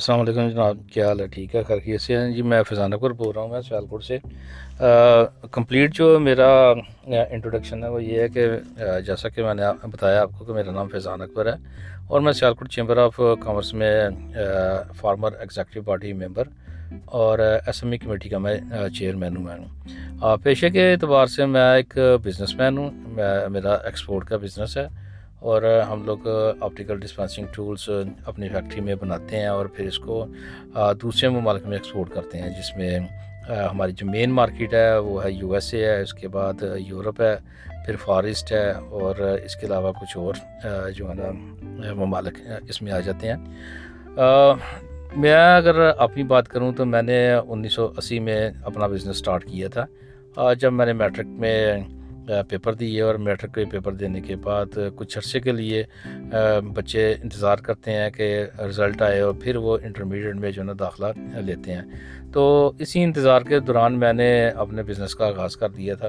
السلام علیکم جناب، کیا حال ہے؟ ٹھیک ہے خیریت سے ہیں۔ جی میں فضان اکبر بول رہا ہوں، میں سیالکوٹ سے۔ کمپلیٹ جو میرا انٹروڈکشن ہے، وہ یہ ہے کہ جیسا کہ میں نے بتایا آپ کو کہ میرا نام فیضان اکبر ہے اور میں سیالکوٹ چیمبر آف کامرس میں فارمر ایگزیکٹو باڈی ممبر اور ایس ایم ای کمیٹی کا میں چیئرمین ہوں، میں ہوں۔ پیشے کے اعتبار سے میں ایک بزنس مین ہوں میرا ایکسپورٹ کا بزنس ہے۔ اور ہم لوگ آپٹیکل ڈسپینسنگ ٹولز اپنی فیکٹری میں بناتے ہیں اور پھر اس کو دوسرے ممالک میں ایکسپورٹ کرتے ہیں، جس میں ہماری جو مین مارکیٹ ہے وہ ہے یو ایس اے ہے، اس کے بعد یورپ ہے، پھر فارسٹ ہے اور اس کے علاوہ کچھ اور جو ہے نا ممالک اس میں آ جاتے ہیں۔ میں اگر اپنی بات کروں تو میں نے انیس سو اسی میں اپنا بزنس سٹارٹ کیا تھا۔ جب میں نے میٹرک میں پیپر دیے اور میٹرک کے پیپر دینے کے بعد کچھ عرصے کے لیے بچے انتظار کرتے ہیں کہ رزلٹ آئے اور پھر وہ انٹرمیڈیٹ میں جو ہے نا داخلہ لیتے ہیں۔ تو اسی انتظار کے دوران میں نے اپنے بزنس کا آغاز کر دیا تھا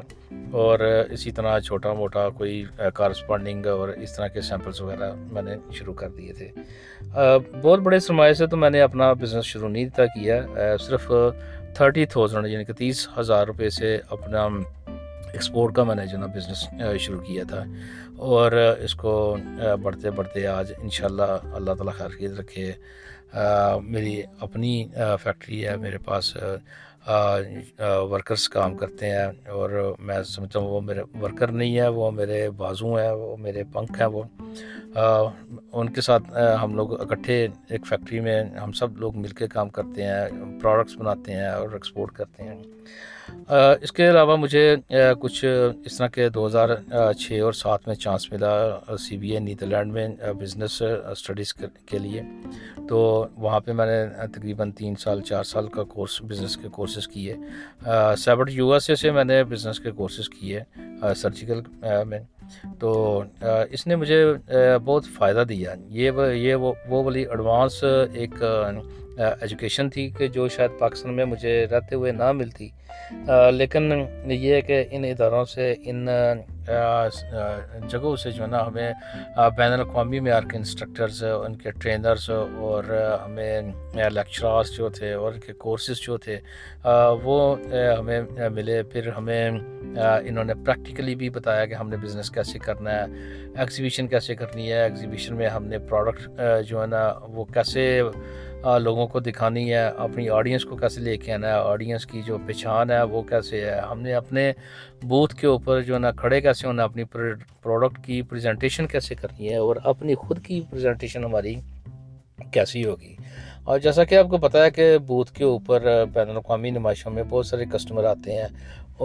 اور اسی طرح چھوٹا موٹا کوئی کارسپونڈنگ اور اس طرح کے سیمپلس وغیرہ میں نے شروع کر دیے تھے۔ بہت بڑے سرمایے سے تو میں نے اپنا بزنس شروع نہیں تھا کیا صرف تھرٹی تھاؤزنڈ یعنی کہ تیس ہزار روپے سے اپنا ایکسپورٹ کا میں نے جو نا بزنس شروع کیا تھا۔ اور اس کو بڑھتے بڑھتے آج انشاءاللہ اللہ تعالیٰ خیر رکھے۔ میری اپنی فیکٹری ہے میرے پاس۔ ورکرز کام کرتے ہیں اور میں سمجھتا ہوں وہ میرے ورکر نہیں ہے وہ میرے بازو ہیں، وہ میرے پنکھ ہیں، وہ ان کے ساتھ ہم لوگ اکٹھے ایک فیکٹری میں ہم سب لوگ مل کے کام کرتے ہیں پروڈکٹس بناتے ہیں اور ایکسپورٹ کرتے ہیں۔ اس کے علاوہ مجھے کچھ اس طرح کے دو ہزار چھ اور سات میں چانس ملا سی بی اے نیدرلینڈ میں بزنس اسٹڈیز کے لیے۔ تو وہاں پہ میں نے تقریباً تین سال، چار سال کا کورس بزنس کے کورس کورسز کیے سیپریٹ یو ایس اے سے میں نے بزنس کے کورسز کیے سرجیکل میں۔ تو اس نے مجھے بہت فائدہ دیا۔ یہ یہ وہ والی ایڈوانس ایک ایجوکیشن تھی کہ جو شاید پاکستان میں مجھے رہتے ہوئے نہ ملتی۔ لیکن یہ ہے کہ ان اداروں سے، ان جگہوں سے جو ہے نا ہمیں بین الاقوامی معیار کے انسٹرکٹرز ان کے ٹرینرز اور ہمیں لیکچرارس جو تھے اور ان کے کورسز جو تھے وہ ہمیں ملے۔ پھر ہمیں انہوں نے پریکٹیکلی بھی بتایا کہ ہم نے بزنس کیسے کرنا ہے ایگزیبیشن کیسے کرنی ہے ایگزیبیشن میں ہم نے پروڈکٹ جو ہے نا وہ کیسے لوگوں کو دکھانی ہے، اپنی آڈینس کو کیسے لے کے آنا ہے آڈینس کی جو پہچان ہے وہ کیسے ہے۔ ہم نے اپنے بوتھ کے اوپر جو ہے نا کھڑے کیسے ہونا، اپنی پروڈکٹ کی پریزنٹیشن کیسے کرنی ہے اور اپنی خود کی پریزنٹیشن ہماری کیسی ہوگی۔ اور جیسا کہ آپ کو پتہ ہے کہ بوتھ کے اوپر بین الاقوامی نمائشوں میں بہت سارے کسٹمر آتے ہیں۔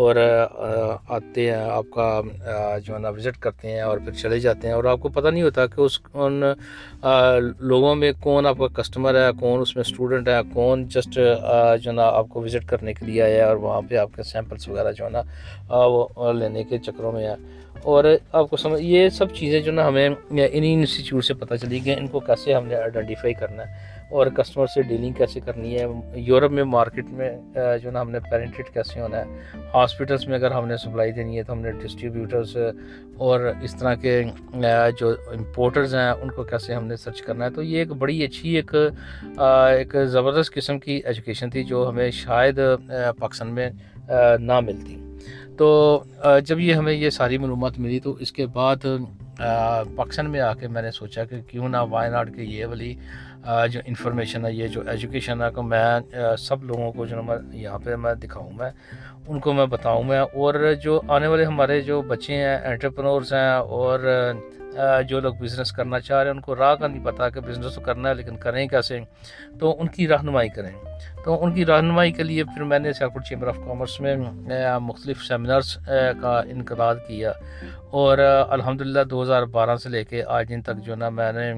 اور آتے ہیں، آپ کا جو ہے نا وزٹ کرتے ہیں اور پھر چلے جاتے ہیں اور آپ کو پتہ نہیں ہوتا کہ اس ان لوگوں میں کون آپ کا کسٹمر ہے، کون اس میں اسٹوڈنٹ ہے، کون جسٹ جو ہے نا، آپ کو وزٹ کرنے کے لیے آیا ہے اور وہاں پہ آپ کے سیمپلس وغیرہ جو ہے نا وہ لینے کے چکروں میں ہے اور آپ کو سمجھ، یہ سب چیزیں جو نا ہمیں یعنی انہی انسٹیٹیوٹ سے پتہ چلی کہ ان کو کیسے ہم نے آئیڈینٹیفائی کرنا ہے۔ اور کسٹمر سے ڈیلنگ کیسے کرنی ہے؟ یورپ میں مارکیٹ میں جو نا ہم نے پیرنٹڈ کیسے ہونا ہے؟ ہاسپٹلس میں اگر ہم نے سپلائی دینی ہے تو ہم نے ڈسٹریبیوٹرز اور اس طرح کے جو امپورٹرز ہیں، ان کو کیسے ہم نے سرچ کرنا ہے؟ تو یہ ایک بڑی اچھی ایک ایک زبردست قسم کی ایجوکیشن تھی جو ہمیں شاید پاکستان میں نہ ملتی۔ تو جب یہ ہمیں یہ ساری معلومات ملی تو اس کے بعد پاکستان میں آ کے میں نے سوچا کہ کیوں نہ وائناڈ کے یہ والی جو انفارمیشن ہے، یہ جو ایجوکیشن ہے کہ میں سب لوگوں کو جو میں یہاں پہ میں دکھاؤں، میں ان کو میں بتاؤں، میں اور جو آنے والے ہمارے جو بچے ہیں انٹرپرنورس ہیں، اور جو لوگ بزنس کرنا چاہ رہے ہیں، ان کو راہ کا نہیں پتہ کہ بزنس تو کرنا ہے، لیکن کریں کیسے تو ان کی رہنمائی کریں۔ تو ان کی رہنمائی کے لیے پھر میں نے سیاپور چیمبر آف کامرس میں مختلف سیمینارس کا انقداد کیا۔ اور الحمدللہ دو ہزار بارہ سے لے کے آج دن تک جو نا میں نے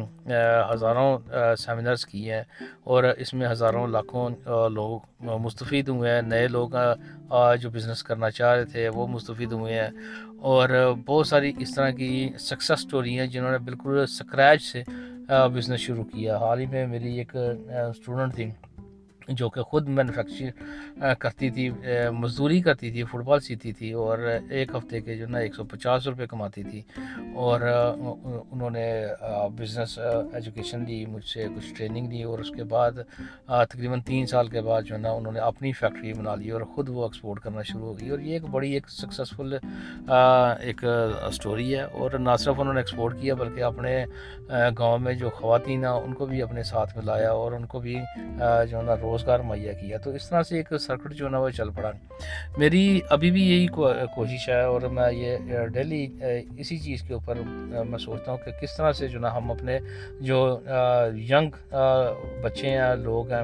ہزاروں سیمینرز کیے ہیں اور اس میں ہزاروں لاکھوں لوگ مستفید ہوئے ہیں۔ نئے لوگ جو بزنس کرنا چاہ رہے تھے وہ مستفید ہوئے ہیں۔ اور بہت ساری اس طرح کی سکسیس سٹوری ہیں جنہوں نے بالکل سکریچ سے بزنس شروع کیا۔ حال ہی میں میری ایک اسٹوڈنٹ تھی جو کہ خود مینوفیکچر کرتی تھی مزدوری کرتی تھی فٹ بال سیتی تھی اور ایک ہفتے کے جو نا ایک سو پچاس روپے کماتی تھی اور انہوں نے بزنس ایجوکیشن دی مجھ سے کچھ ٹریننگ دی اور اس کے بعد تقریباً تین سال کے بعد جو ہے نا انہوں نے اپنی فیکٹری بنا لی اور خود وہ ایکسپورٹ کرنا شروع ہو گئی اور یہ ایک بڑی ایک سکسیزفل ایک اسٹوری ہے اور نہ صرف انہوں نے ایکسپورٹ کیا بلکہ اپنے گاؤں میں جو خواتین ہیں، ان کو بھی اپنے ساتھ میں لایا اور ان کو بھی جو ہے نا روز روزگار مہیا کیا تو اس طرح سے ایک سرکٹ جو ہے نا وہ چل پڑا میری ابھی بھی یہی کوشش ہے اور میں یہ ڈیلی اسی چیز کے اوپر میں سوچتا ہوں کہ کس طرح سے جو نا ہم اپنے جو ینگ بچے ہیں لوگ ہیں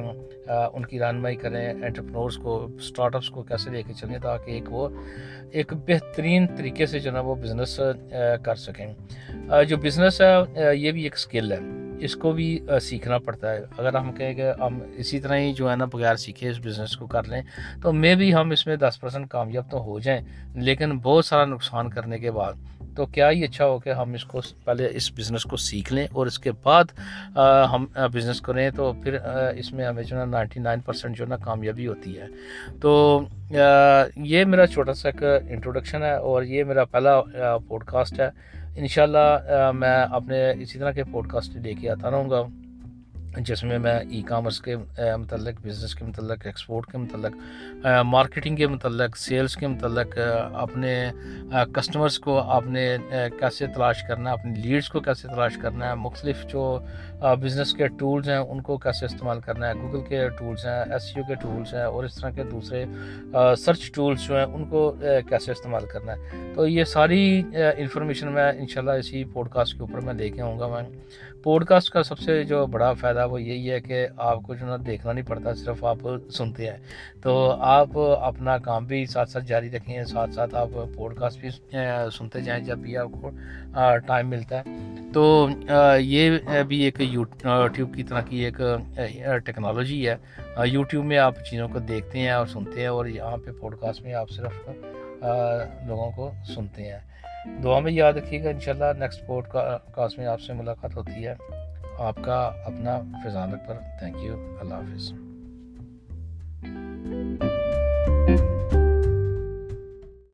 ان کی رہنمائی کریں انٹرپرنورس کو اسٹارٹ اپس کو کیسے لے کے چلیں تاکہ ایک وہ ایک بہترین طریقے سے جو نا وہ بزنس کر سکیں جو بزنس ہے یہ بھی ایک اسکل ہے اس کو بھی سیکھنا پڑتا ہے۔ اگر ہم کہیں کہ ہم اسی طرح ہی جو ہے نا بغیر سیکھے اس بزنس کو کر لیں، تو میں بھی ہم اس میں دس پرسنٹ کامیاب تو ہو جائیں، لیکن بہت سارا نقصان کرنے کے بعد۔ تو کیا ہی اچھا ہو کہ ہم اس کو پہلے اس بزنس کو سیکھ لیں اور اس کے بعد ہم بزنس کریں، تو پھر اس میں ہمیں جو ہے نا نائنٹی نائن پرسینٹ جو ہے نا کامیابی ہوتی ہے۔ تو یہ میرا چھوٹا سا ایک انٹروڈکشن ہے اور یہ میرا پہلا پوڈ کاسٹ ہے۔ انشاءاللہ میں اپنے اسی طرح کے پوڈ کاسٹ لے کے آتا رہوں گا۔ جس میں میں ای کامرس کے متعلق بزنس کے متعلق ایکسپورٹ کے متعلق مارکیٹنگ کے متعلق سیلز کے متعلق اپنے کسٹمرز کو آپ نے کیسے تلاش کرنا ہے، اپنی لیڈز کو کیسے تلاش کرنا ہے، مختلف جو بزنس کے ٹولز ہیں، ان کو کیسے استعمال کرنا ہے گوگل کے ٹولز ہیں ایس سی او کے ٹولز ہیں، اور اس طرح کے دوسرے سرچ ٹولز جو ہیں، ان کو کیسے استعمال کرنا ہے۔ تو یہ ساری انفارمیشن میں انشاءاللہ اسی پوڈ کاسٹ کے اوپر میں لے کے آؤں گا میں۔ پوڈ کاسٹ کا سب سے جو بڑا فائدہ وہ یہی ہے کہ آپ کو جو نا دیکھنا نہیں پڑتا، صرف آپ سنتے ہیں۔ تو آپ اپنا کام بھی ساتھ ساتھ جاری رکھیں، ساتھ ساتھ آپ پوڈ کاسٹ بھی سنتے جائیں جب بھی آپ کو ٹائم ملتا ہے۔ تو یہ بھی ایک یوٹیوب کی طرح کی ایک ٹیکنالوجی ہے۔ یوٹیوب میں آپ چیزوں کو دیکھتے ہیں اور سنتے ہیں اور یہاں پہ پوڈ کاسٹ میں آپ صرف لوگوں کو سنتے ہیں۔ دعا میں یاد رکھیے گا انشاءاللہ نیکسٹ پوڈ کاسٹ میں آپ سے ملاقات ہوتی ہے۔ آپ کا اپنا فضانت پر تھینک یو اللہ حافظ.